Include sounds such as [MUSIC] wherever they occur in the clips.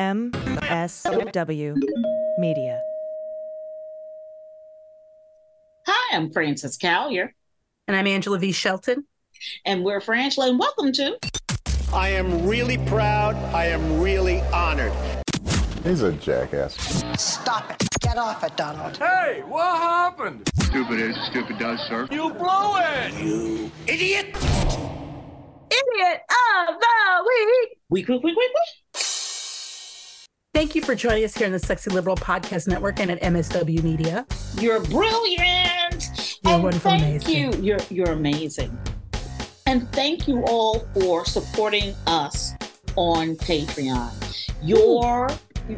MSW Media. Hi, I'm Frances Callier. And I'm Angela V. Shelton. And we're Frangela, and welcome to. I am really proud. I am really honored. He's a jackass. Stop it. Get off it, Donald. Hey, what happened? Stupid is, stupid does, sir. You blew it! You idiot! Idiot of the week! Week, week, week, week, week. Thank you for joining us here in the Sexy Liberal Podcast Network and at MSW Media. You're brilliant. You're and wonderful, thank amazing. you. You're you're amazing. And thank you all for supporting us on Patreon. Your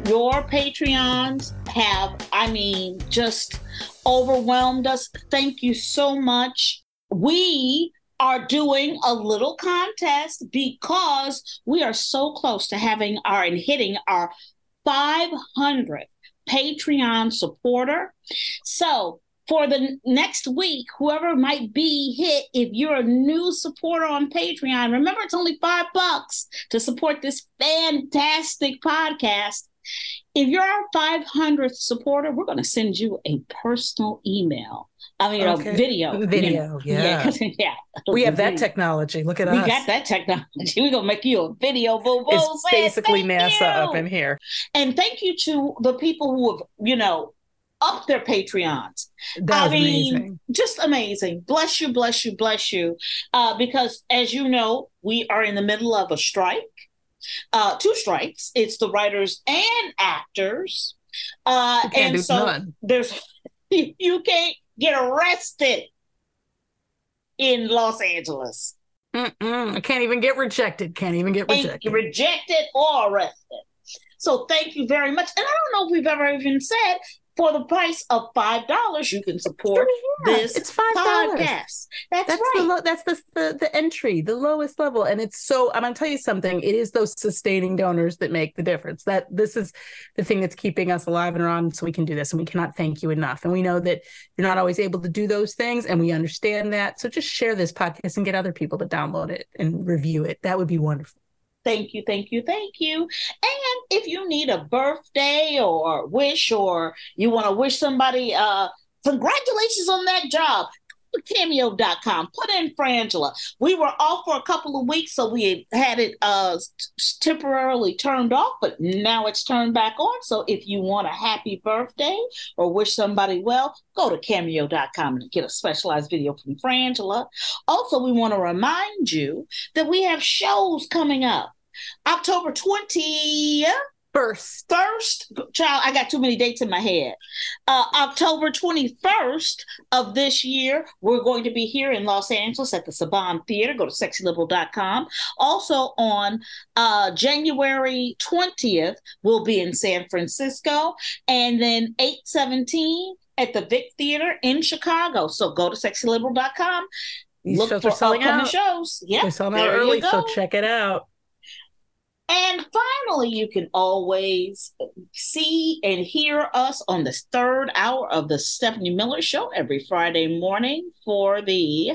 your Patreons have, I mean, just overwhelmed us. Thank you so much. We are doing a little contest because we are so close to having our and hitting our 500 Patreon supporter. So for the next week, whoever might be hit, if you're a new supporter on Patreon, remember it's only five bucks to support this fantastic podcast. If you're our 500th supporter, we're going to send you a personal email. I mean, Okay. a video. you Video, know. yeah. 'cause- [LAUGHS] yeah. We have that technology. Look at We us. We got that technology. We're gonna make you a video boo boo. It's saying basically NASA you. up in here. And thank you to the people who have, you know, upped their Patreons. That I mean, amazing. just amazing. Bless you, bless you, bless you. Uh, because as you know, we are in the middle of a strike. Uh, two strikes. It's the writers and actors. Uh, and so none. there's [LAUGHS] you can't get arrested in Los Angeles. Mm-mm. I can't even get rejected. Can't even get rejected. rejected or arrested. So thank you very much. And I don't know if we've ever even said for the price of five dollars you can support Yeah, this it's five dollars. podcast. That's, That's right. the low, that's the, the the entry, the lowest level, and it's so. I'm gonna tell you something. It is those sustaining donors that make the difference. That this is the thing that's keeping us alive and around, so we can do this, and we cannot thank you enough. And we know that you're not always able to do those things, and we understand that. So just share this podcast and get other people to download it and review it. That would be wonderful. Thank you, thank you, thank you. And if you need a birthday or wish or you want to wish somebody uh congratulations on that job. Cameo.com. Put in Frangela. We were off for a couple of weeks, so we had it uh temporarily turned off, but now it's turned back on. So if you want a happy birthday or wish somebody well, go to Cameo.com and get a specialized video from Frangela. Also, we want to remind you that we have shows coming up. October 20th, First, first, child, I got too many dates in my head. Uh, October 21st of this year, we're going to be here in Los Angeles at the Saban Theater. Go to sexyliberal.com. Also on uh, January 20th, we'll be in San Francisco. And then 817 at the Vic Theater in Chicago. So go to sexyliberal.com. these Look shows for are selling upcoming out. shows. Yeah, They're selling out there you early, so check it out. And finally, you can always see and hear us on the third hour of the Stephanie Miller Show every Friday morning for the.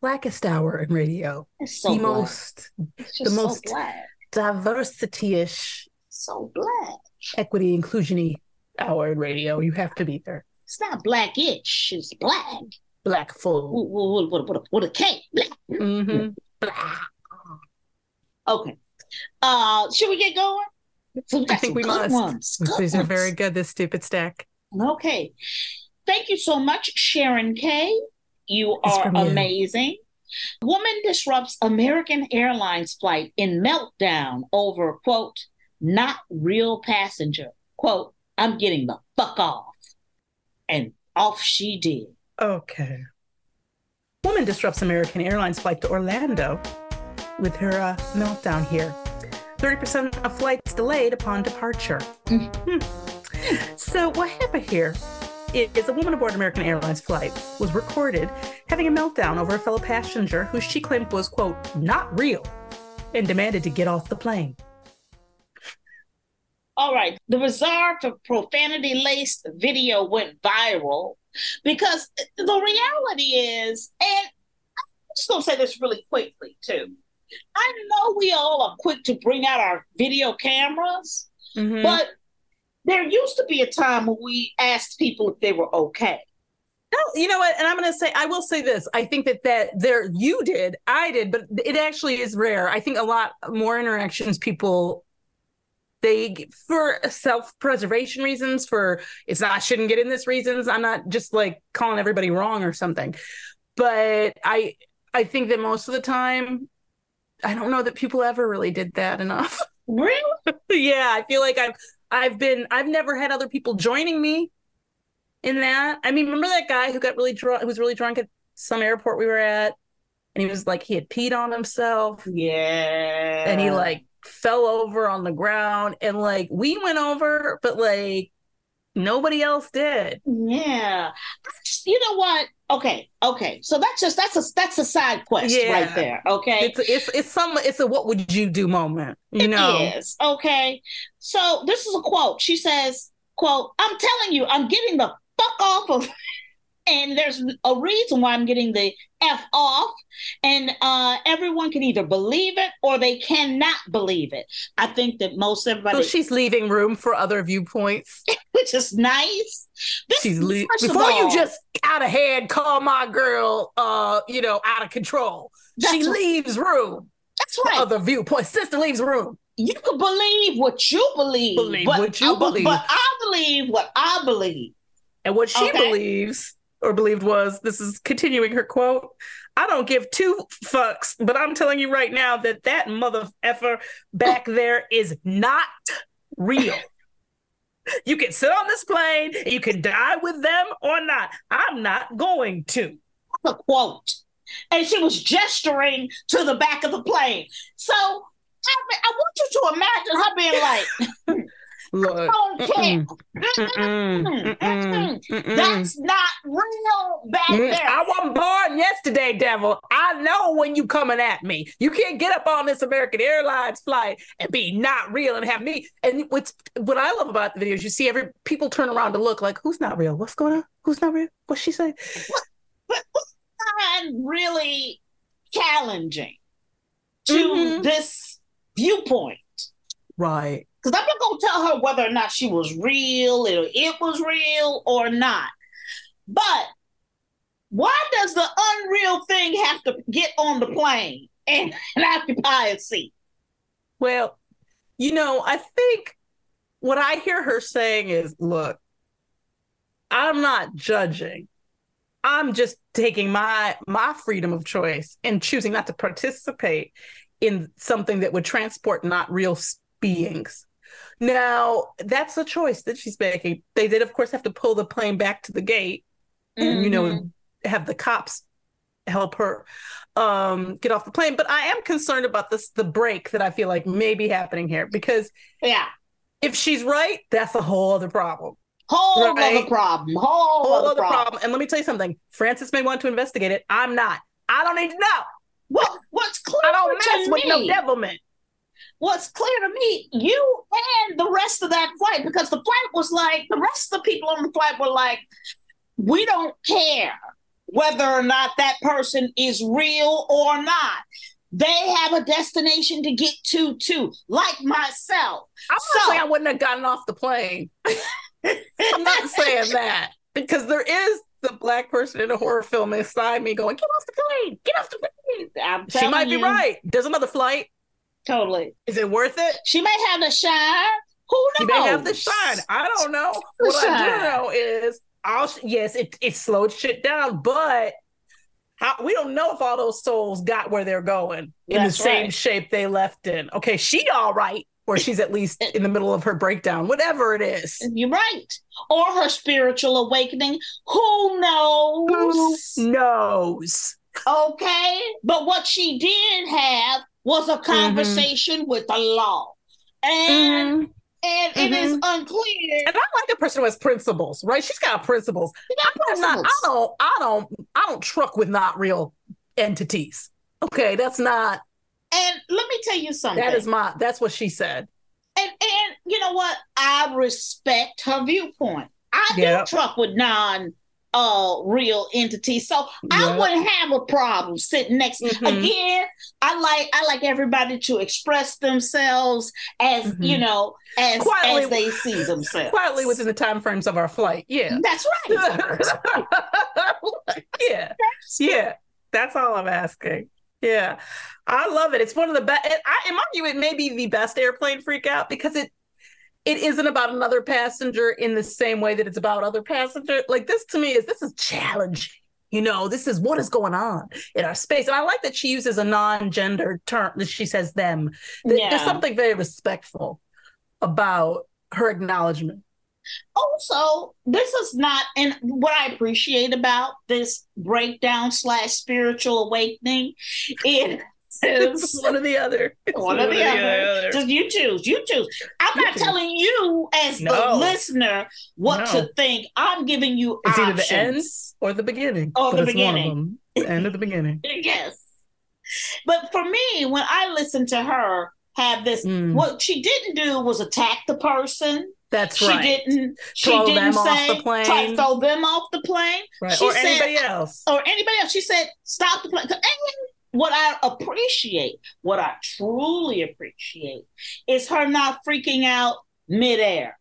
Blackest hour in radio, It's so the black. most the just most- black. diversity-ish, So black. equity, inclusiony hour in radio. You have to be there. It's not blackish. It's black. Black full. With, with, with a K. Black. Mm-hmm. Okay. Uh, should we get going? So I think we must. ones. These are very good. This stupid stack. Okay. Thank you so much, Sharon Kay. You It's are from you. amazing. Woman disrupts American Airlines flight in meltdown over, quote, not real passenger. Quote, I'm getting the fuck off. And off she did. Okay. Woman disrupts American Airlines flight to Orlando with her uh, meltdown here. 30% of flights delayed upon departure. Mm. Hmm. So, what happened here is a woman aboard American Airlines flight was recorded having a meltdown over a fellow passenger who she claimed was, quote, not real and demanded to get off the plane. All right. The bizarre profanity laced video went viral because the reality is, and I'm just going to say this really quickly, too. I know we all are quick to bring out our video cameras, Mhm. But there used to be a time when we asked people if they were okay. No, you know what? And I'm going to say, I will say this. I think that that there, you did, I did, but it actually is rare. I think a lot more interactions people, they, for self preservation reasons, for it's not, I shouldn't get in this reasons. I'm not just like calling everybody wrong or something. But I, I think that most of the time, I don't know that people ever really did that enough. [LAUGHS] Really? yeah, I feel like I've I've been I've never had other people joining me in that. I mean, remember that guy who got really drunk who was really drunk at some airport we were at and he was like he had peed on himself Yeah. and he like fell over on the ground and like we went over but like nobody else did. Yeah. You know what? Okay. Okay. So that's just that's a that's a side quest Yeah. right there. Okay. It's it's it's some it's a what would you do moment, you It know. is. Okay. So this is a quote. She says, quote, I'm telling you, I'm getting the fuck off of and there's a reason why I'm getting the F off. And uh everyone can either believe it or they cannot believe it. I think that most everybody So she's leaving room for other viewpoints. [LAUGHS] which is nice. This, She's le- before you just out of hand call my girl uh you know out of control she That's- leaves room that's for right. other viewpoints sister leaves room you can believe what you believe. Believe but, what you believe. But I believe what I believe. and what she Okay. believes or believed was this is continuing her quote i don't give two fucks but i'm telling you right now that that mother effer back there is not real you can sit on this plane you can die with them or not i'm not going to a quote. And she was gesturing to the back of the plane. So I, mean, I want you to imagine her being like, [LAUGHS] Mm-mm, mm-mm, Mm-mm. mm-mm. That's not real back there. I wasn't born yesterday, devil. I know when you coming at me. You can't get up on this American Airlines flight and be not real and have me. And what's what I love about the videos, you see every people turn around to look like, who's not real? What's going on? Who's not real? What's she say? find really challenging to Mhm. this viewpoint. Right. Because I'm not going to tell her whether or not she was real, or it was real or not. But why does the unreal thing have to get on the plane and, [LAUGHS] and occupy a seat? Well, you know, I think what I hear her saying is, look, I'm not judging. I'm just taking my my freedom of choice and choosing not to participate in something that would transport not real beings. Now, that's a choice that she's making. They did, of course, have to pull the plane back to the gate and, you know, have the cops help her um get off the plane. But I am concerned about this the break that I feel like may be happening here because Yeah. if she's right, that's a whole other problem. Whole Right. other problem. Whole, Whole other, other problem. problem. And let me tell you something. Frances may want to investigate it. I'm not. I don't need to know. What, what's clear I don't mess with no devilment. What's clear to me, you and the rest of that flight, because the flight was like, the rest of the people on the flight were like, we don't care whether or not that person is real or not. They have a destination to get to, too, like myself. I'm So- not saying I wouldn't have gotten off the plane. [LAUGHS] I'm not saying that because there is the black person in a horror film inside me going, "Get off the plane! Get off the plane!" She might you, be right. There's another flight. Totally. Is it worth it? She may have the shine. Who knows? She may have the shine. I don't know. The what I do know is, I'll yes, it it slowed shit down, but how, we don't know if all those souls got where they're going in That's the same right. shape they left in. Okay, she all right, or she's at least in the middle of her breakdown, whatever it is. You're right. Or her spiritual awakening. Who knows? Who knows? Okay. But what she did have was a conversation with the law. And Mhm. and it is unclear. And I like a person who has principles, right? She's got principles. She got I'm not, I don't, I don't, I don't truck with not real entities. Okay, that's not. And let me tell you something. That is my. That's what she said. and and you know what? I respect her viewpoint. I Yeah. do truck with non uh real entity. So I wouldn't have a problem sitting next. Mhm. Again, I like I like everybody to express themselves as Mhm. you know as Quietly- as they see themselves. Quietly within the time frames of our flight. Yeah. That's right. [LAUGHS] yeah. Yeah. That's all I'm asking. Yeah. I love it. It's one of the best. I, in my view, it may be the best airplane freak out because it it isn't about another passenger in the same way that it's about other passengers. Like this to me is this is challenging. You know, this is what is going on in our space. And I like that she uses a non-gender term that she says them. Th- Yeah. There's something very respectful about her acknowledgement. also this is not and what i appreciate about this breakdown slash spiritual awakening is [LAUGHS] It's one or the other. It's one or the other. Just you choose. You choose. I'm not telling you as the listener what No. to think. I'm giving you It's either the end or the beginning. Or the it's one of beginning. The end of the beginning. [LAUGHS] Yes. But for me, when I listen to her have this, Mm. what she didn't do was attack the person. That's right. she right. didn't. She didn't Throw them off say the plane. try throw them off the plane. right. she Or said- anybody else. or anybody else. She said, stop the plane. What I appreciate, what I truly appreciate, is her not freaking out midair.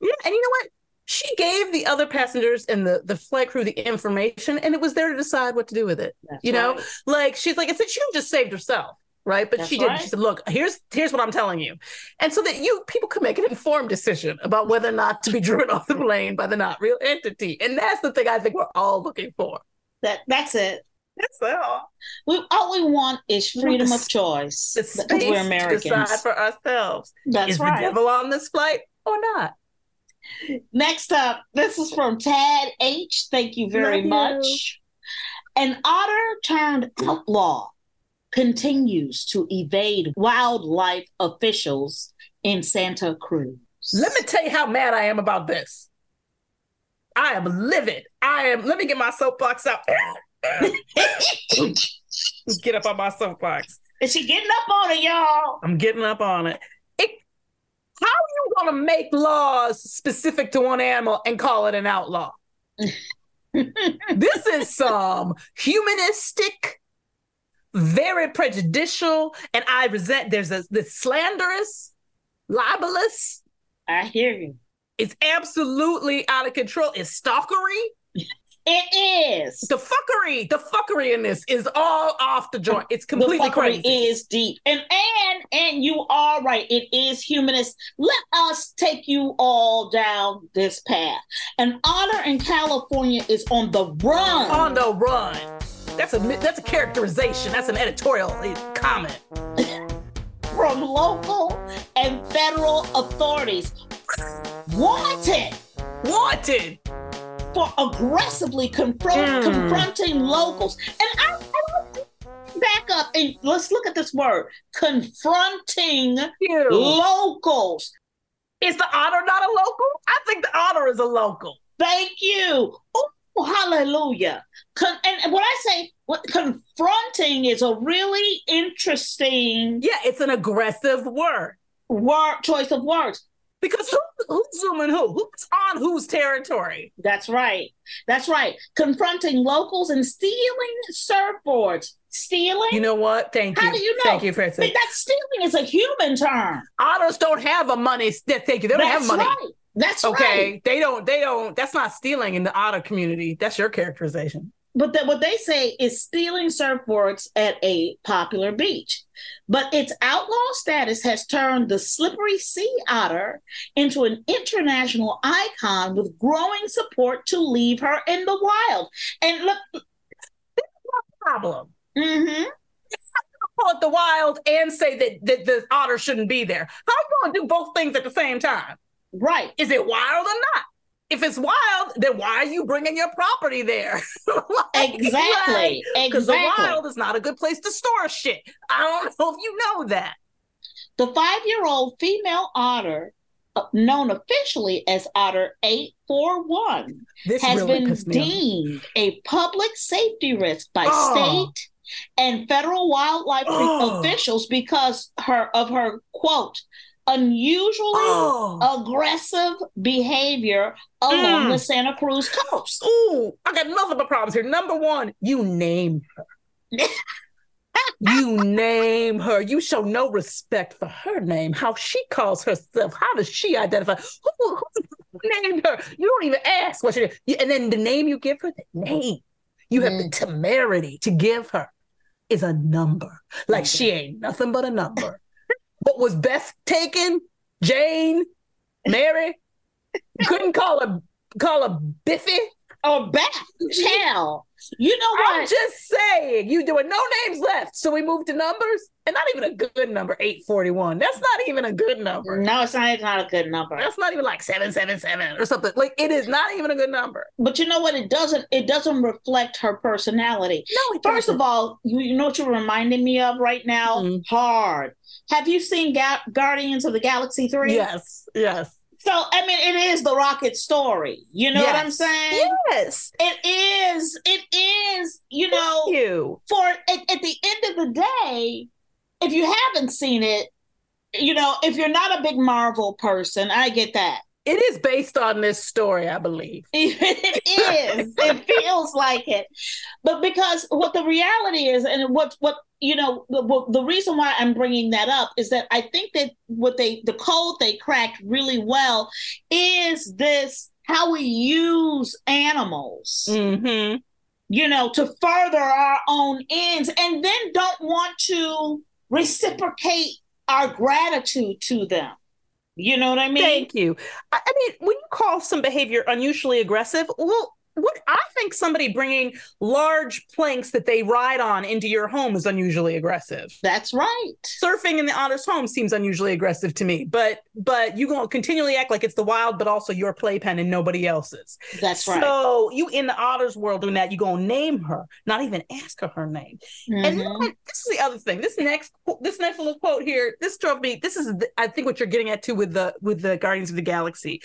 Yeah, and you know what? She gave the other passengers and the the flight crew the information, and it was there to decide what to do with it. That's You know, right. Like she's like, I said, she just saved herself, right? But That's she didn't. right. She said, "Look, here's here's what I'm telling you," and so that you people can make an informed decision about whether or not to be [LAUGHS] driven off the plane by the not real entity, and that's the thing I think we're all looking for. That that's it. That's all. We all we want is freedom of choice. The space we're to Americans. decide for ourselves. That's Is right. the devil on this flight or not? Next up, this is from Tad H. Thank you very Love you. much. An otter turned outlaw continues to evade wildlife officials in Santa Cruz. Let me tell you how mad I am about this. I am livid. I am. Let me get my soapbox out. Get up on my soapbox. Is she getting up on it, y'all? I'm getting up on it. it how are you going to make laws specific to one animal and call it an outlaw? [LAUGHS] this is some humanistic, very prejudicial, and I resent. There's a this slanderous, libelous. I hear you. It's absolutely out of control. It's stalkery. It is. The fuckery, the fuckery in this is all off the joint. It's completely the fuckery crazy. is deep. And and and you are right. It is humanist. Let us take you all down this path. An otter in California is on the run. on the run. That's a that's a characterization. That's an editorial uh, comment. [LAUGHS] from local and federal authorities wanted Wanted. For aggressively confront, Mm. confronting locals. And I, I back up and let's look at this word confronting Ew. locals. Is the otter not a local? I think the otter is a local. Thank you. Oh, hallelujah. Con- and when I say what confronting is a really interesting Yeah, it's an aggressive word. word choice of words. Because who, who's zooming who? Who's on whose territory? That's right. That's right. Confronting locals and stealing surfboards. Stealing? You know what? Thank you. How do you know? Thank you But saying. that stealing is a human term. Otters don't have a money. Thank you. They don't That's have money. That's right. That's Okay, right. they don't. They don't. That's not stealing in the otter community. That's your characterization. But the, what they say is stealing surfboards at a popular beach. But its outlaw status has turned the slippery sea otter into an international icon with growing support to leave her in the wild. And look, this is Problem. mhm. call it the wild and say that, that the otter shouldn't be there. How are you going to do both things at the same time? right. Is it wild or not? If it's wild, then why are you bringing your property there? [LAUGHS] Exactly. Because the Exactly. wild is not a good place to store shit. I don't [LAUGHS] know if you know that. The five year old female otter, uh, known officially as Otter 841, This has really been pissed me off. deemed a public safety risk by Oh. state and federal wildlife Oh. officials because her of her quote unusually Oh. aggressive behavior along Mm. the Santa Cruz coast. Ooh, I got nothing but problems here. Number one, you name her. [LAUGHS] you name her. You show no respect for her name. How she calls herself. How does she identify? Who, who named her? You don't even ask what she did. And then the name you give her, the name you have the temerity to give her is a number. Like she ain't nothing but a number. What was Beth taken? Jane? Mary? You couldn't call her call her Biffy? Or Beth, hell. You know what? I'm just saying, you doing no names left. So we moved to numbers, and not even a good number, 841. That's not even a good number. No, it's not, it's not a good number. That's not even like 777 or something. Like it is not even a good number. But you know what? It doesn't. It doesn't reflect her personality. No, it First of doesn't. all, you, you know what you're reminding me of right now? Mhm. Hard. Have you seen Ga- Guardians of the Galaxy three? Yes, yes. So I mean, it is the Rocket story. You know what I'm saying? Yes. It is. It is. You know, You. for at, at the end of the day, if you haven't seen it, you know, if you're not a big Marvel person, I get that. It is based on this story, I believe. [LAUGHS] it is. It feels like it. But because what the reality is, and what what you know, the, the reason why I'm bringing that up is that I think that what they the code they cracked really well is this how we use animals, Mm-hmm. you know, to further our own ends, and then don't want to reciprocate our gratitude to them. You know what I mean? Thank you. I, mean, when you call some behavior unusually aggressive, well, what I think somebody bringing large planks that they ride on into your home is unusually aggressive. That's right. Surfing in the otter's home seems unusually aggressive to me, but but you gonna continually act like it's the wild, but also your playpen and nobody else's. That's right. So you in the otter's world doing that, you gonna name her, not even ask her her name. And Mhm. then this is the other thing. This next this next little quote here, this drove me. This is the, I think what you're getting at too with the with the Guardians of the Galaxy.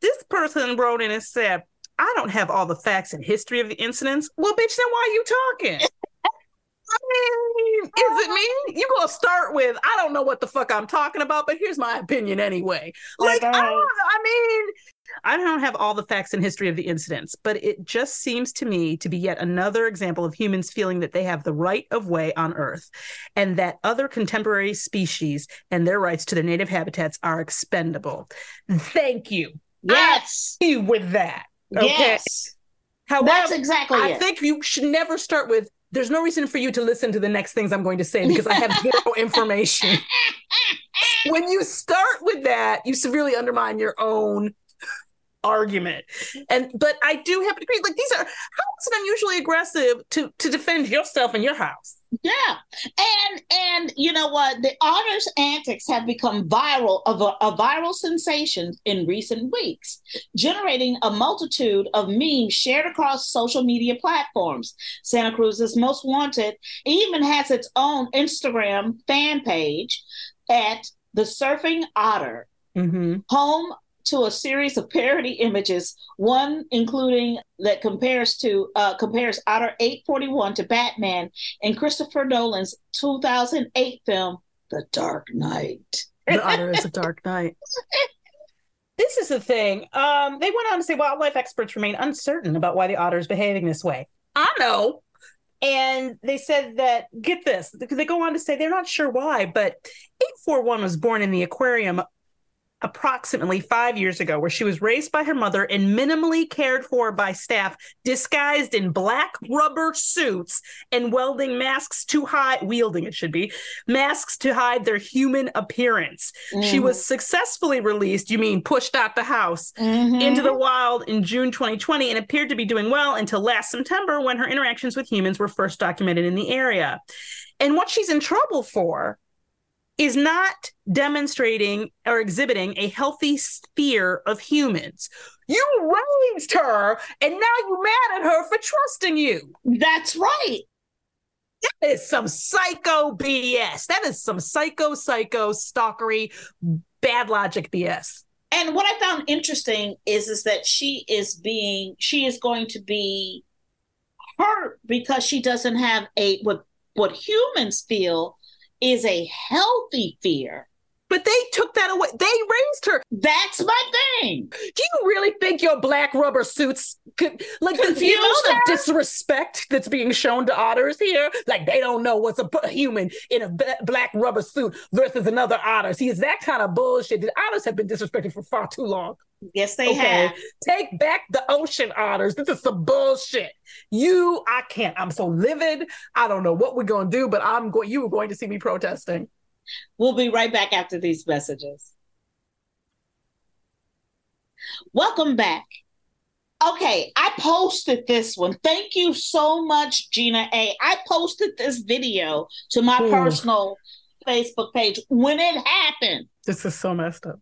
This person wrote in and said, "I don't have all the facts and history of the incidents." Well, bitch, then why are you talking? [LAUGHS] I mean, is it me? You gonna start with, I don't know what the fuck I'm talking about, but here's my opinion anyway. Like, I. I mean, I don't have all the facts and history of the incidents, but it just seems to me to be yet another example of humans feeling that they have the right of way on Earth and that other contemporary species and their rights to their native habitats are expendable. Thank you. Yes. With that. Okay. Yes. However, That's exactly I it. think you should never start with there's no reason for you to listen to the next things I'm going to say because I have [LAUGHS] zero information. when you start with that, you severely undermine your own argument. And but I do have to agree, like these are how is it unusually aggressive to to defend yourself in your house? Yeah. And and you know what? The honors antics have become viral of a, a viral sensation in recent weeks, generating a multitude of memes shared across social media platforms. Santa Cruz's Most Wanted even has its own Instagram fan page at the Surfing Otter. Mm-hmm. home to a series of parody images, one including that compares to uh, compares Otter 841 to Batman in Christopher Nolan's 2008 film The Dark Knight. The otter is a dark night. [LAUGHS] This is the thing. Um, they went on to say wildlife experts remain uncertain about why the otter is behaving this way. I know. And they said that, get this, because they go on to say they're not sure why, but 841 was born in the aquarium approximately five years ago, where she was raised by her mother and minimally cared for by staff disguised in black rubber suits and welding masks to hide, wielding it should be, masks to hide their human appearance. She Mhm. was successfully released, you mean pushed out the house, Mhm. into the wild in June 2020 and appeared to be doing well until last September when her interactions with humans were first documented in the area. And what she's in trouble for is not demonstrating or exhibiting a healthy fear of humans. You raised her and now you're mad at her for trusting you. That's right. That is some psycho BS. That is some psycho, psycho, stalkery, bad logic BS. And what I found interesting is is that she is being she is going to be hurt because she doesn't have a what what humans feel is a healthy fear But they took that away. They raised her. That's my thing. Do you really think your black rubber suits could like the, amount of disrespect that's being shown to otters here? Like they don't know what's a human in a black rubber suit versus another otter. See, it's that kind of bullshit. The otters have been disrespected for far too long. Yes, they Okay, have. take back the ocean otters. This is some bullshit. You, I can't. I'm so livid. I don't know what we're gonna do, but I'm going. You were going to see me protesting. We'll be right back after these messages. Welcome back. Okay, I posted this one. Thank you so much, Gina A. I posted this video to my Ooh. personal Facebook page when it happened. This is so messed up.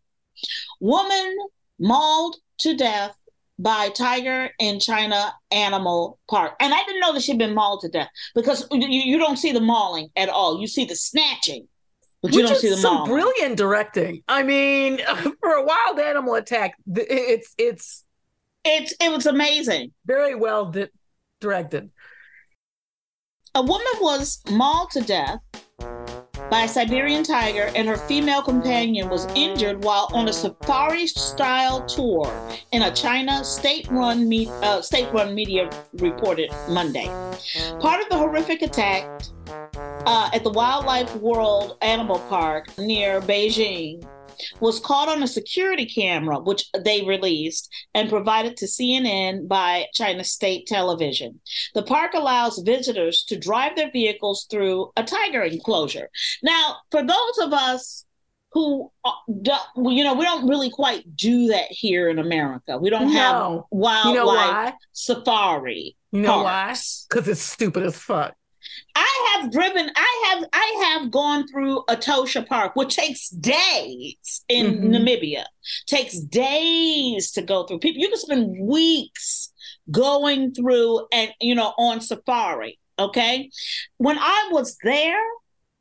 Woman mauled to death by tiger in China Animal Park. And I didn't know that she'd been mauled to death because you, you don't see the mauling at all. You see the snatching, but you Which don't is see the some mauling. brilliant directing. I mean, [LAUGHS] for a wild animal attack, it's it's It's it was amazing. very well di- directed. A woman was mauled to death by a Siberian tiger, and her female companion was injured while on a safari-style tour in a China state-run me- uh, state-run media reported Monday. Part of the horrific attack uh, at the Wildlife World Animal Park near Beijing was caught on a security camera, which they released and provided to CNN by China State Television. The park allows visitors to drive their vehicles through a tiger enclosure. Now, for those of us who, uh, you know, we don't really quite do that here in America. We don't have No. You wildlife know why? safari. You know parks. why? Because it's stupid as fuck. Have driven. I have. I have gone through Etosha Park, which takes days in Mhm. Namibia. Takes days to go through. People, you can spend weeks going through and you know on safari. Okay, when I was there,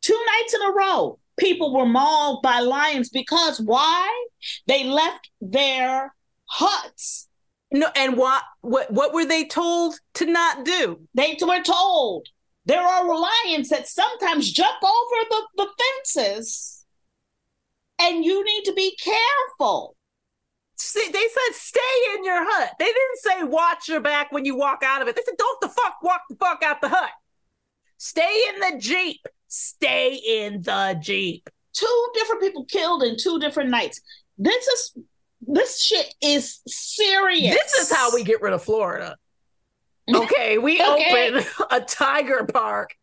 two nights in a row, people were mauled by lions because why? They left their huts. No, and what what what were they told to not do? They were told there are lions that sometimes jump over the, the fences, and you need to be careful. See, they said stay in your hut. They didn't say watch your back when you walk out of it. They said don't the fuck walk the fuck out the hut. Stay in the jeep. Stay in the jeep. Two different people killed in two different nights. This is this shit is serious. This is how we get rid of Florida. Okay, we [LAUGHS] Okay. open a tiger park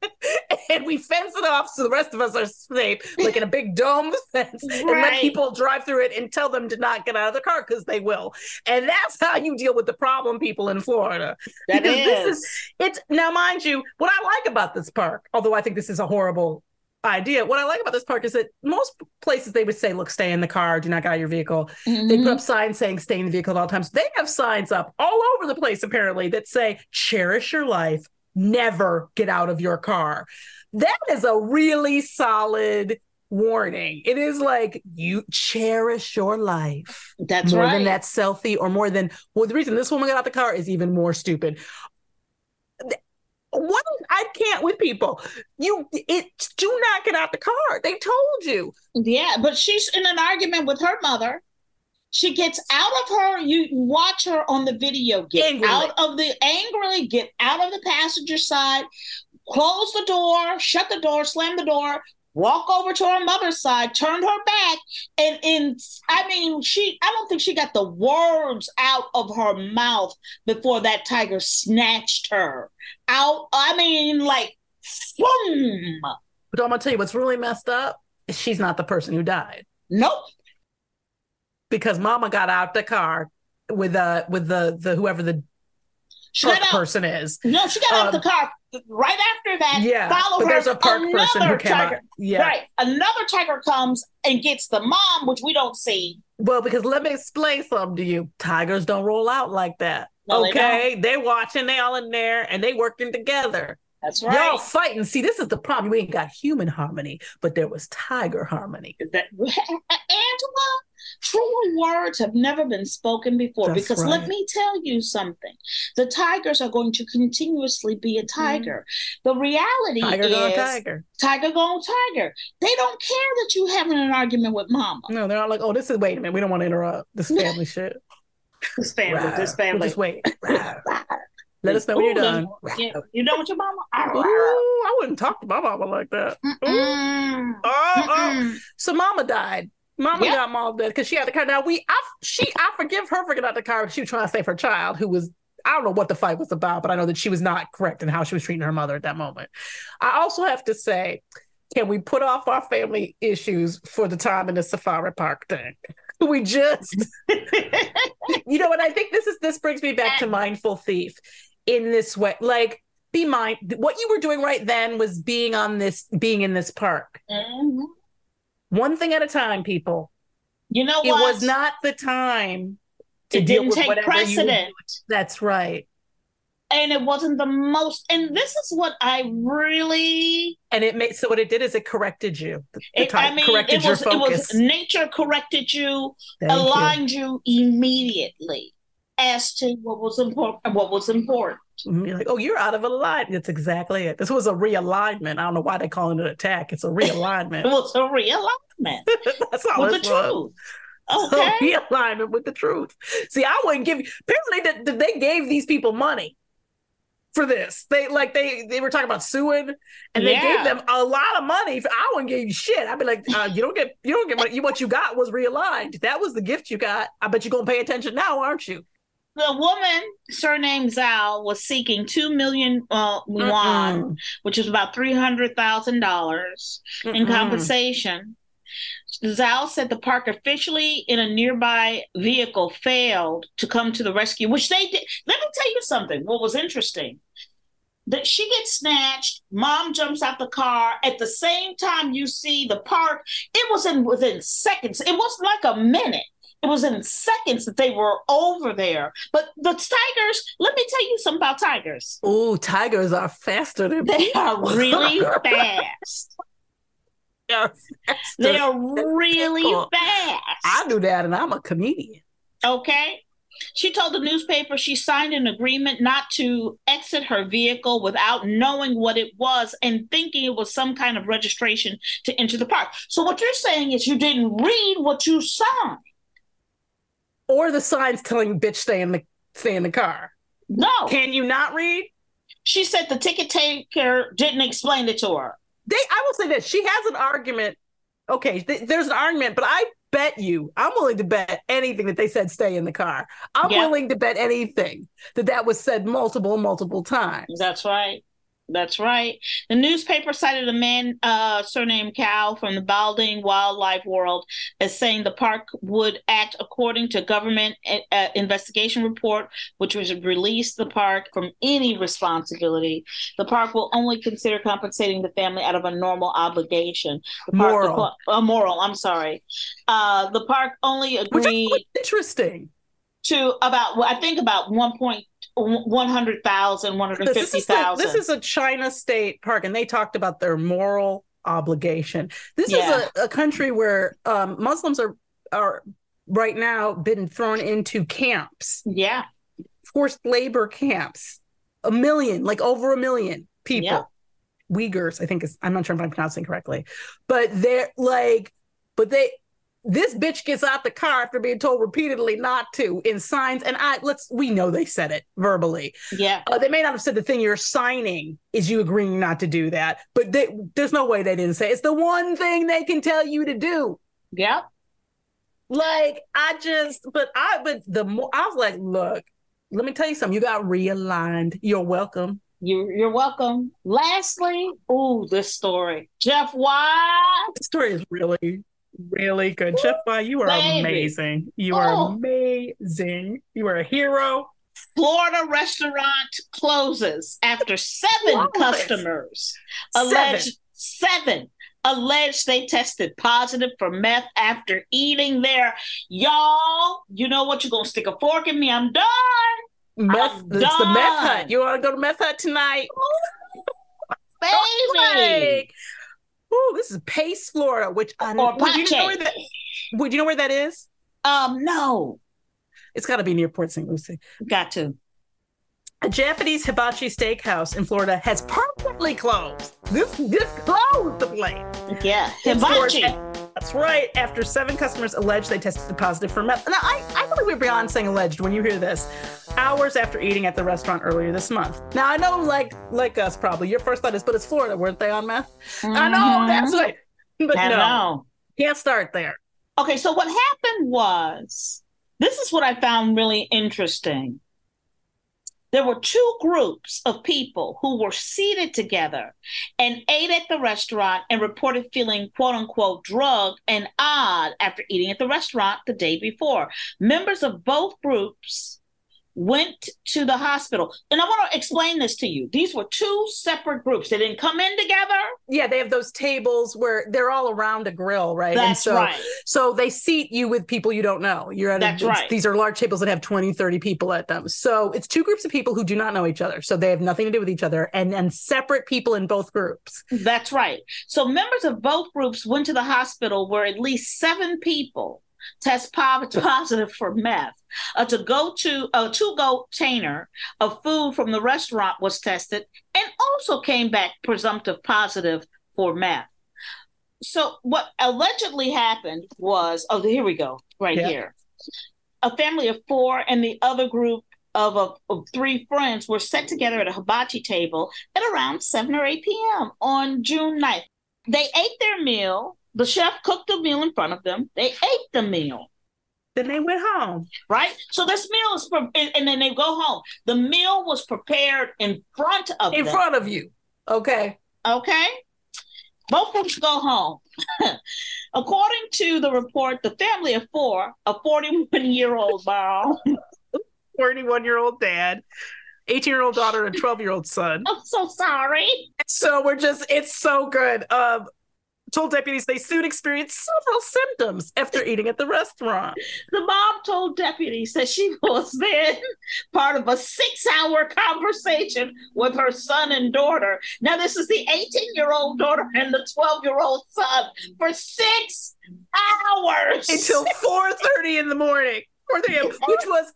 [LAUGHS] and we fence it off so the rest of us are safe, like in a big dome [LAUGHS] fence, and let people drive through it and tell them to not get out of the car because they will. And that's how you deal with the problem people in Florida. That because this is. is it's now mind you, what I like about this park, although I think this is a horrible idea, what I like about this park is that most places they would say, look, stay in the car, do not get out of your vehicle. They Mhm. put up signs saying stay in the vehicle at all times. They have signs up all over the place, apparently, that say cherish your life, never get out of your car. That is a really solid warning. It is like you cherish your life That's more right. than that selfie or more than well, the reason this woman got out the car is even more stupid. What I can't with people. You it do not get out the car. They told you. Yeah, but she's in an argument with her mother. She gets out of her. You watch her on the video get Angrily. out of the angrily get out of the passenger side, close the door, shut the door, slam the door, walk over to her mother's side, turned her back, and in I mean she I don't think she got the words out of her mouth before that tiger snatched her out. I mean like boom. But I'm gonna tell you what's really messed up. is She's not the person who died. Nope. because mama got out the car with uh with the the whoever the She truck got out. person is. No, she got out Um, the car right after that. Yeah, follow her. there's a park another person who came tiger. out. Yeah. Right, another tiger comes and gets the mom, which we don't see. Well, because let me explain something to you. Tigers don't roll out like that. No, okay, they are watching, they all in there, and they working together. That's right. Y'all fighting. See, this is the problem. We ain't got human harmony, but there was tiger harmony. Is that, [LAUGHS] Angela, Truer words have never been spoken before That's because let me tell you something. The Tigers are going to continuously be a mm-hmm. tiger. The reality. Tiger is going tiger. tiger going tiger. They don't care that you're having an argument with mama. No, they're not like, oh, this is wait a minute, we don't want to interrupt this family shit. This family, this We'll family. just wait. [LAUGHS] Let us know when you're done. Yeah, you done with your mama? Ooh, I wouldn't talk to my mama like that. Mm-mm. Oh, oh. Mm-mm. So mama died. Mama Yeah. got mom dead because she had the car. Now we, I, she, I forgive her for getting out the car. She was trying to save her child, who was, I don't know what the fight was about, but I know that she was not correct in how she was treating her mother at that moment. I also have to say, can we put off our family issues for the time in the safari park thing? [LAUGHS] We just, [LAUGHS] you know, and I think this is this brings me back to mindful thief in this way. Like, be mind what you were doing right then was being on this, being in this park. Mhm. One thing at a time, people. You know It what? was not the time to It deal didn't with take whatever you precedent. That's right. and it wasn't the most and this is what i really And it made so what it did is it corrected you. The- the it, time i mean corrected it was your it was focus. nature corrected you Thank you. aligned you. immediately as to what was important what was important And You're like, oh, you're out of alignment. That's exactly it. This was a realignment. I don't know why they call it an attack. It's a realignment. [LAUGHS] it was a realignment [LAUGHS] That's all with the was. truth [LAUGHS] A okay realignment with the truth. See, I wouldn't give you. Apparently, that that they gave these people money for this. They like they they were talking about suing, and they Yeah. gave them a lot of money. For, I wouldn't give you shit. I'd be like, uh, you don't get you don't get money. You what you got was realigned. That was the gift you got. I bet you're gonna pay attention now, aren't you? The woman surnamed Zhao was seeking two million uh, yuan, Mm-mm. which is about three hundred thousand dollars in compensation. Zhao said the park officially in a nearby vehicle failed to come to the rescue, which they did. Let me tell you something. What was interesting that she gets snatched, mom jumps out the car. At the same time, you see the park. It was in within seconds. It wasn't like a minute. It was in seconds that they were over there. But the tigers, let me tell you something about tigers. Oh, tigers are faster than They are really [LAUGHS] fast. They are They are really people. fast. I do that, and I'm a comedian. Okay. She told the newspaper she signed an agreement not to exit her vehicle without knowing what it was and thinking it was some kind of registration to enter the park. So, what you're saying is you didn't read what you signed. Or the signs telling bitch stay in the stay in the car. No. Can you not read? She said the ticket taker didn't explain it to her. they I will say this. She has an argument. Okay, th- there's an argument, but I bet you, I'm willing to bet anything that they said stay in the car. I'm Yeah. willing to bet anything that that was said multiple, multiple times. That's right. That's right. The newspaper cited a man uh, surnamed Cow from the Badaling Wildlife World as saying the park would act according to government uh, investigation report, which was released the park from any responsibility. The park will only consider compensating the family out of a normal obligation. The park, Moral. The, uh, moral. I'm sorry. Uh, the park only Which I agreed thought was interesting. To about well, I think about one point one hundred thousand, one hundred This is, this is a China state park, and they talked about their moral obligation. This Yeah. is a, a country where um, Muslims are are right now been thrown into camps, yeah. forced labor camps. A million, like over a million people. Yeah. Uyghurs, I think is I'm not sure if I'm pronouncing correctly, but they're like, but they this bitch gets out the car after being told repeatedly not to in signs, and I let's we know they said it verbally. Yeah. Uh, they may not have said the thing you're signing is you agreeing not to do that, but they, there's no way they didn't say it's the one thing they can tell you to do. Yep. Like I just, but I, but the more I was like, look, let me tell you something. You got realigned. You're welcome. You, you're welcome. Lastly, ooh, this story. Jeff Wise. This story is really, really good. Jeff, why you are baby. amazing. You Oh. are amazing. You are a hero. Florida restaurant closes after seven Love customers alleged seven alleged they tested positive for meth after eating there. Y'all, you know what? You're gonna stick a fork in me. I'm done. Meth. I'm It's the meth hut. You want to go to meth hut tonight? Baby. Ooh, this is Pace, Florida, which I Or would you know where that would you know where that is? Um, no, It's got to be near Port St. Lucie. got to. A Japanese hibachi steakhouse in Florida has permanently closed. This this closed the place. Yeah, hibachi. That's right. After seven customers alleged they tested positive for meth. Now, I, I believe we're beyond saying alleged when you hear this. Hours after eating at the restaurant earlier this month. Now, I know, like like us, probably your first thought is, but it's Florida, weren't they on meth? I know Mhm. that's right. But I no, can't start there. Okay, so what happened was this is what I found really interesting. There were two groups of people who were seated together and ate at the restaurant and reported feeling quote unquote drugged and odd after eating at the restaurant the day before. Members of both groups went to the hospital. And I want to explain this to you. These were two separate groups. They didn't come in together. Yeah, they have those tables where they're all around a grill, right? and That's so, right. So they seat you with people you don't know. You're at That's a, right. These are large tables that have 20, 30 people at them. So it's two groups of people who do not know each other. So they have nothing to do with each other and, and separate people in both groups. That's right. So members of both groups went to the hospital where at least seven people test [LAUGHS] positive for meth. A to go to a to go container of food from the restaurant was tested and also came back presumptive positive for meth. So what allegedly happened was oh here we go right Yeah. here. A family of four and the other group of, of, of three friends were set together at a hibachi table at around 7 or 8 p.m. on June 9th. They ate their meal. The chef cooked the meal in front of them. They ate the meal, Then they went home. right? So this meal is, pre- and, and then they go home. The meal was prepared in front of In them. front of you. Okay. Okay. Both groups go home. [LAUGHS] According to the report, the family of four, a 41 year old mom, [LAUGHS] 41 year old dad, 18 year old daughter, and 12 year old son. [LAUGHS] I'm so sorry. So we're just, it's so good. Um, told deputies they soon experienced several symptoms after eating at the restaurant. [LAUGHS] The mom told deputies that she was then part of a six hour conversation with her son and daughter. Now, this is the 18 year old daughter and the 12 year old son for six hours. until [LAUGHS] 4.30 in the morning, 4.30 a.m., which was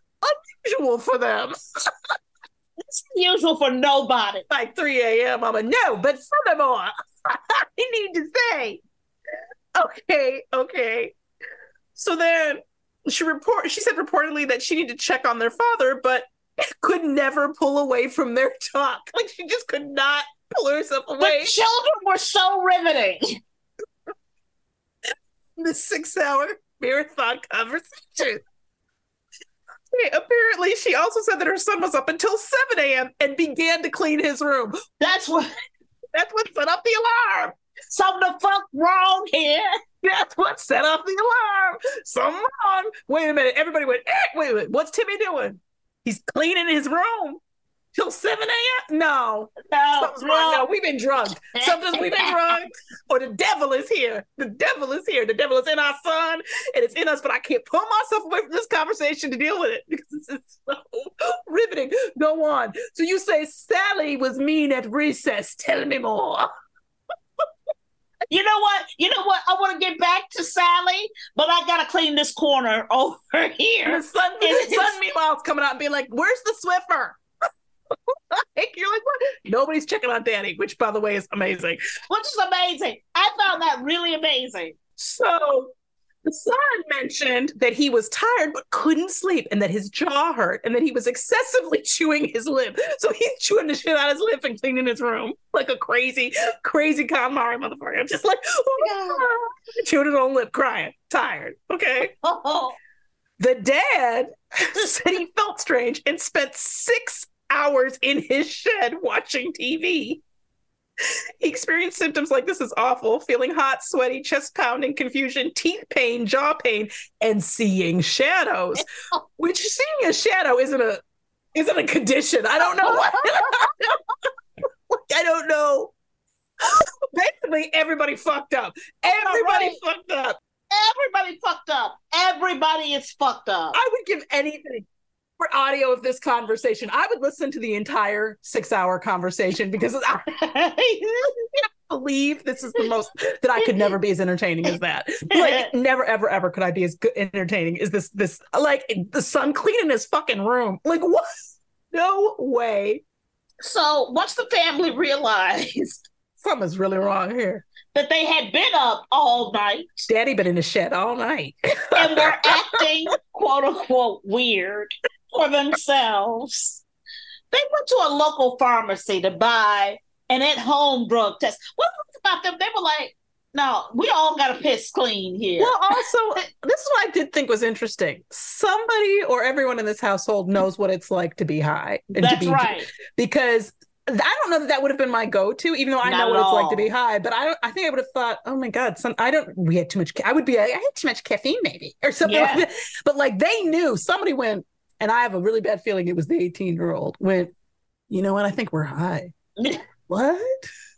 unusual for them. [LAUGHS] it's unusual for nobody. Like 3 a.m., I'm a no, but furthermore, [LAUGHS] I need to say, okay, okay. So then she report she said reportedly that she needed to check on their father, but [LAUGHS] could never pull away from their talk. [LAUGHS] Like she just could not pull herself away. The children were so riveting. the six hour marathon conversation. Okay, apparently, she also said that her son was up until 7 a.m. and began to clean his room. That's what That's what set off the alarm. something the fuck wrong here. [LAUGHS] That's what set off the alarm. Something wrong. Wait a minute. Everybody went, eh, wait, wait. What's Timmy doing? He's cleaning his room till 7 a.m. No, No, something's wrong. No, no. we've been drugged. Something's we've been drugged. Or the devil is here. The devil is here. The devil is in our son and it's in us, but I can't pull myself away from this conversation to deal with it [LAUGHS] because it's so riveting. Go on. So you say Sally was mean at recess. Tell me more. You know what? You know what? I want to get back to Sally, but I gotta clean this corner [LAUGHS] over And here. the It the son is- meanwhile is coming out and being like, "Where's the Swiffer?" [LAUGHS] like, you're like, "What?" Nobody's checking on Danny, which, by the way, is amazing. Which is amazing. I found that really amazing. So the son mentioned that he was tired but couldn't sleep, and that his jaw hurt, and that he was excessively [LAUGHS] chewing his lip. So he's chewing the shit out of his lip and cleaning his room like a crazy, crazy KonMari motherfucker. I'm just like, oh yeah. chewing his own lip, crying, tired. Okay. Oh, [LAUGHS] The dad said he felt strange and spent six hours in his shed watching TV. He experienced symptoms like this is awful, feeling hot, sweaty, chest pounding, confusion, teeth pain, jaw pain, and seeing shadows. [LAUGHS] Which seeing a shadow isn't a isn't a condition. I don't know [LAUGHS] what I don't know. [LAUGHS] Basically, everybody fucked up. Everybody right. fucked up. everybody fucked up. Everybody is fucked up. I would give anything audio of this conversation. I would listen to the entire six hour conversation because I, [LAUGHS] believe this is the most that I could never be as entertaining as that. Like [LAUGHS] never, ever, ever could I be as good entertaining as this. This like the son cleaning his fucking room. Like what? No way. So once the family realized [LAUGHS] Something's really wrong here. that they had been up all night Daddy been in the shed all night. and were acting quote unquote weird for themselves, they went to a local pharmacy to buy an at home drug test. What was about them? They were like, no, we all got to piss clean here. Well, also, this is what I did think was interesting. Somebody or everyone in this household knows what it's like to be high. And That's to be, right. Because I don't know that that would have been my go-to, even though I Not know what it's like to be high. But I don't. I think I would have thought, oh my god, some I don't. We had too much. I would be. like, I had too much caffeine, maybe, or something. Yeah. Like that. But like they knew. Somebody went, and I have a really bad feeling it was the eighteen-year-old went. You know what? I think we're high. [LAUGHS] What?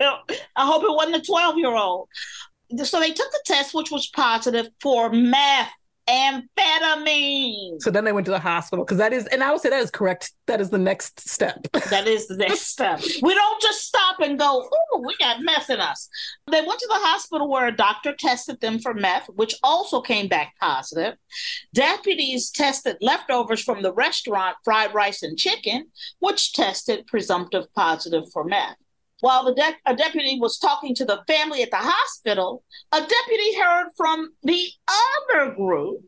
I hope it wasn't a 12 year old. So they took the test, which was positive for meth amphetamine. So then they went to the hospital because that is, and I would say that is correct. That is the next step. [LAUGHS] That is the next step. We don't just stop and go, oh, we got meth in us. They went to the hospital where a doctor tested them for meth, which also came back positive. Deputies tested leftovers from the restaurant, fried rice and chicken, which tested presumptive positive for meth. While the de- a deputy was talking to the family at the hospital, a deputy heard from the other group,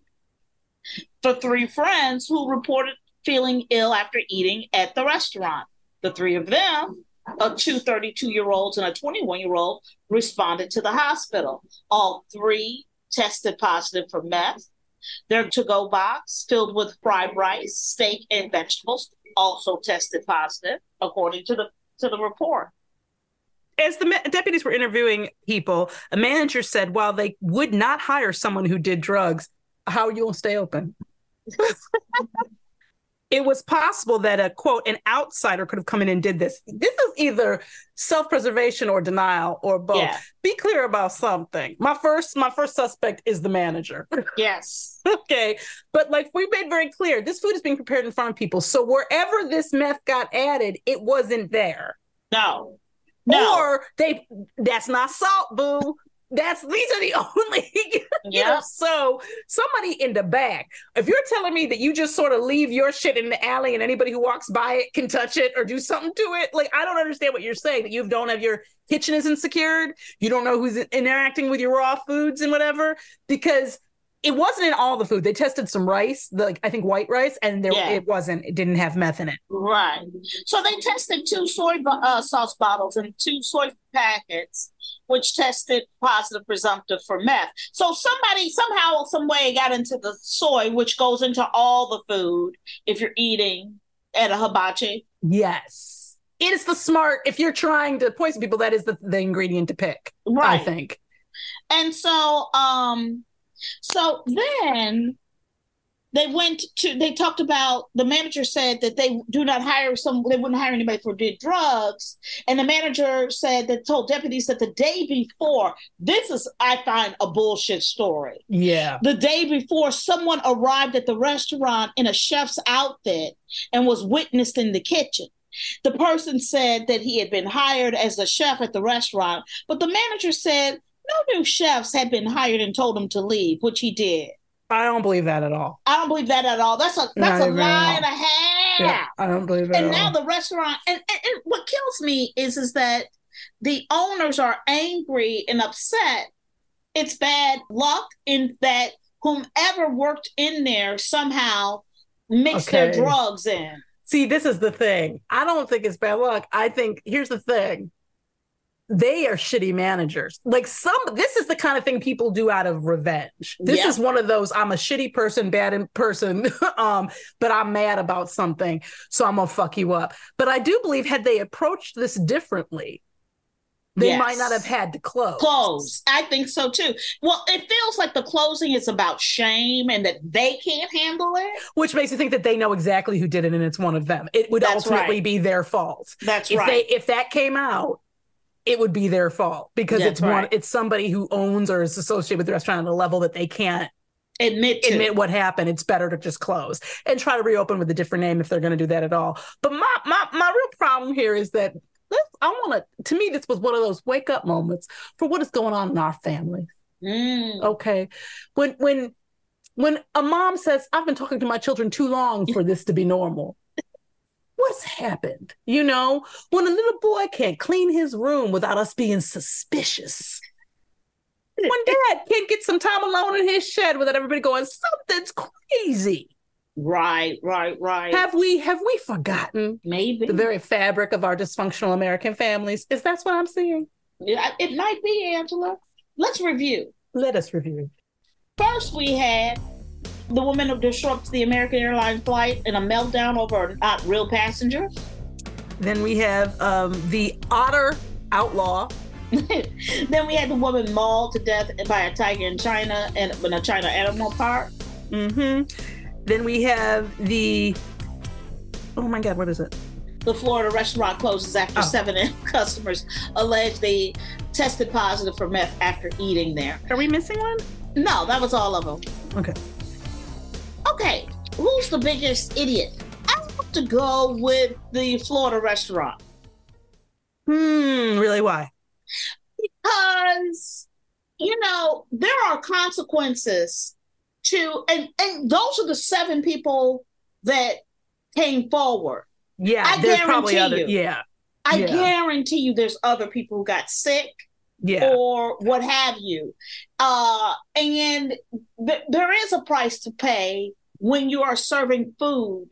the three friends who reported feeling ill after eating at the restaurant. The three of them, a two 32 year olds and a 21 year old, responded to the hospital. All three tested positive for meth. Their to go box filled with fried rice, steak, and vegetables also tested positive, according to the to the report. As the ma- deputies were interviewing people, a manager said, while they would not hire someone who did drugs, how are you going to stay open? it was possible that a quote, an outsider could have come in and did this. This is either self preservation or denial or both. Yeah. Be clear about something. My first, my first suspect is the manager. [LAUGHS] [LAUGHS] Yes. okay. But like we made very clear, this food is being prepared in front of people. So wherever this meth got added, it wasn't there. No. No. Or they that's not salt, boo. That's these are the [LAUGHS] only you know, Yeah. so somebody in the back. If you're telling me that you just sort of leave your shit in the alley and anybody who walks by it can touch it or do something to it, like I don't understand what you're saying. That you don't have your kitchen isn't secured, you don't know who's interacting with your raw foods and whatever, because it wasn't in all the food. They tested some rice, the, like I think white rice, and there Yeah. it wasn't. It didn't have meth in it. Right. So they tested two soy uh, sauce bottles and two soy packets, which tested positive presumptive for meth. So somebody somehow, some way got into the soy, which goes into all the food if you're eating at a hibachi. Yes. It is the smart, if you're trying to poison people, that is the, the ingredient to pick, I think. And so, um, so then they went to, they talked about, the manager said that they do not hire some, they wouldn't hire anybody for did drugs. And the manager said that told deputies that the day before, this is, I find a bullshit story. Yeah. The day before, someone arrived at the restaurant in a chef's outfit and was witnessed in the kitchen. The person said that he had been hired as a chef at the restaurant, but the manager said no new chefs had been hired and told him to leave, which he did. I don't believe that at all. I don't believe that at all. That's a that's Not a lie and a half. Yeah, I don't believe that And now all. the restaurant and, and, and what kills me is is that the owners are angry and upset. It's bad luck in that whomever worked in there somehow mixed their drugs in. See, this is the thing. I don't think it's bad luck. I think here's the thing. They are shitty managers. Like some this is the kind of thing people do out of revenge. This Yeah. is one of those I'm a shitty person, bad in person, [LAUGHS] um, but I'm mad about something, so I'm gonna fuck you up. But I do believe had they approached this differently, they Yes. might not have had to close. Close. I think so too. Well, it feels like the closing is about shame and that they can't handle it. Which makes you think that they know exactly who did it and it's one of them. It would That's ultimately right. be their fault. That's if right. they if that came out, it would be their fault because That's it's one it's somebody who owns or is associated with the restaurant at a level that they can't Admit to. admit what happened. It's better to just close and try to reopen with a different name if they're going to do that at all. But my my my real problem here is that let's I want to to me this was one of those wake up moments for what is going on in our families. Mm. Okay. When when when a mom says, I've been talking to my children too long for this to be normal. What's happened? You know, when a little boy can't clean his room without us being suspicious. When [LAUGHS] dad can't get some time alone in his shed without everybody going, something's crazy. Right, right, right. Have we have we forgotten Maybe the very fabric of our dysfunctional American families? Is that what I'm seeing? Yeah, it might be Angela. Let's review. Let us review. First, we had the woman who disrupts the American Airlines flight in a meltdown over not real passengers. Then we have um, the otter outlaw. [LAUGHS] then we had the woman mauled to death by a tiger in China and in a China animal park. Mm-hmm. Then we have the oh my god, what is it? The Florida restaurant closes after Oh. seven [LAUGHS] customers allege they tested positive for meth after eating there. Are we missing one? No, that was all of them. Okay. Okay, who's the biggest idiot? I want to go with the Florida restaurant Hmm. Really? Why? because you know there are consequences to, and and those are the seven people that came forward. Yeah. I there's probably guarantee other. you. Yeah. I Yeah. guarantee you, there's other people who got sick Yeah. or what have you. Uh, and th- there is a price to pay when you are serving food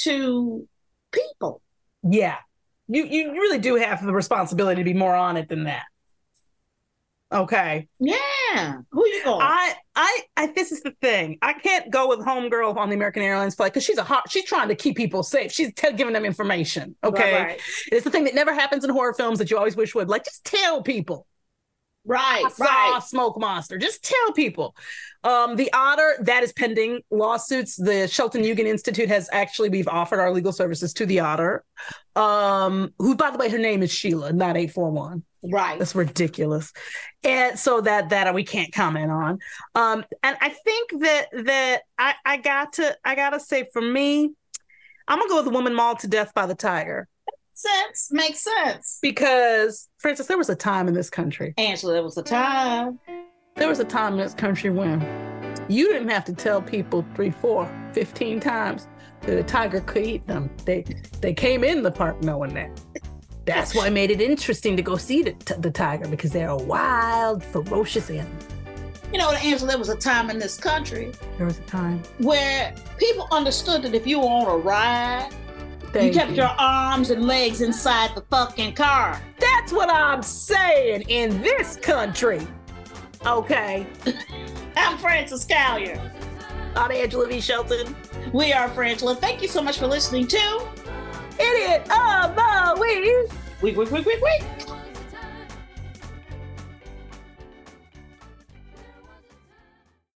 to people. Yeah. You you really do have the responsibility to be more on it than that. Okay. Yeah. Who you going? I, I, I, this is the thing. I can't go with homegirl on the American Airlines flight because she's a hot. She's trying to keep people safe. She's te- giving them information. Okay, Right, right. it's the thing that never happens in horror films that you always wish would. Like, just tell people. Right, right. smoke monster. Just tell people. Um, the otter that is pending lawsuits. The Shelton Eugen Institute has actually we've offered our legal services to the otter. Um, who by the way, her name is Sheila, not eight four one. Right. That's ridiculous. And so that that we can't comment on. Um, and I think that that I, I got to I gotta say for me, I'm gonna go with the woman mauled to death by the tiger. Sense. Makes sense. Because, Frances, there was a time in this country. Angela, there was a time. There was a time in this country when you didn't have to tell people three, four, 15 times that a tiger could eat them. They they came in the park knowing that. That's why it made it interesting to go see the, the tiger because they're a wild, ferocious animal. You know, Angela, there was a time in this country There was a time. where people understood that if you were on a ride, Thank you kept your arms and legs inside the fucking car. That's what I'm saying in this country. Okay. [LAUGHS] I'm Frances Callier. I'm Angela V. Shelton. We are Frangela. Thank you so much for listening to Idiot of the week. Week, Week, Week, Week, Week.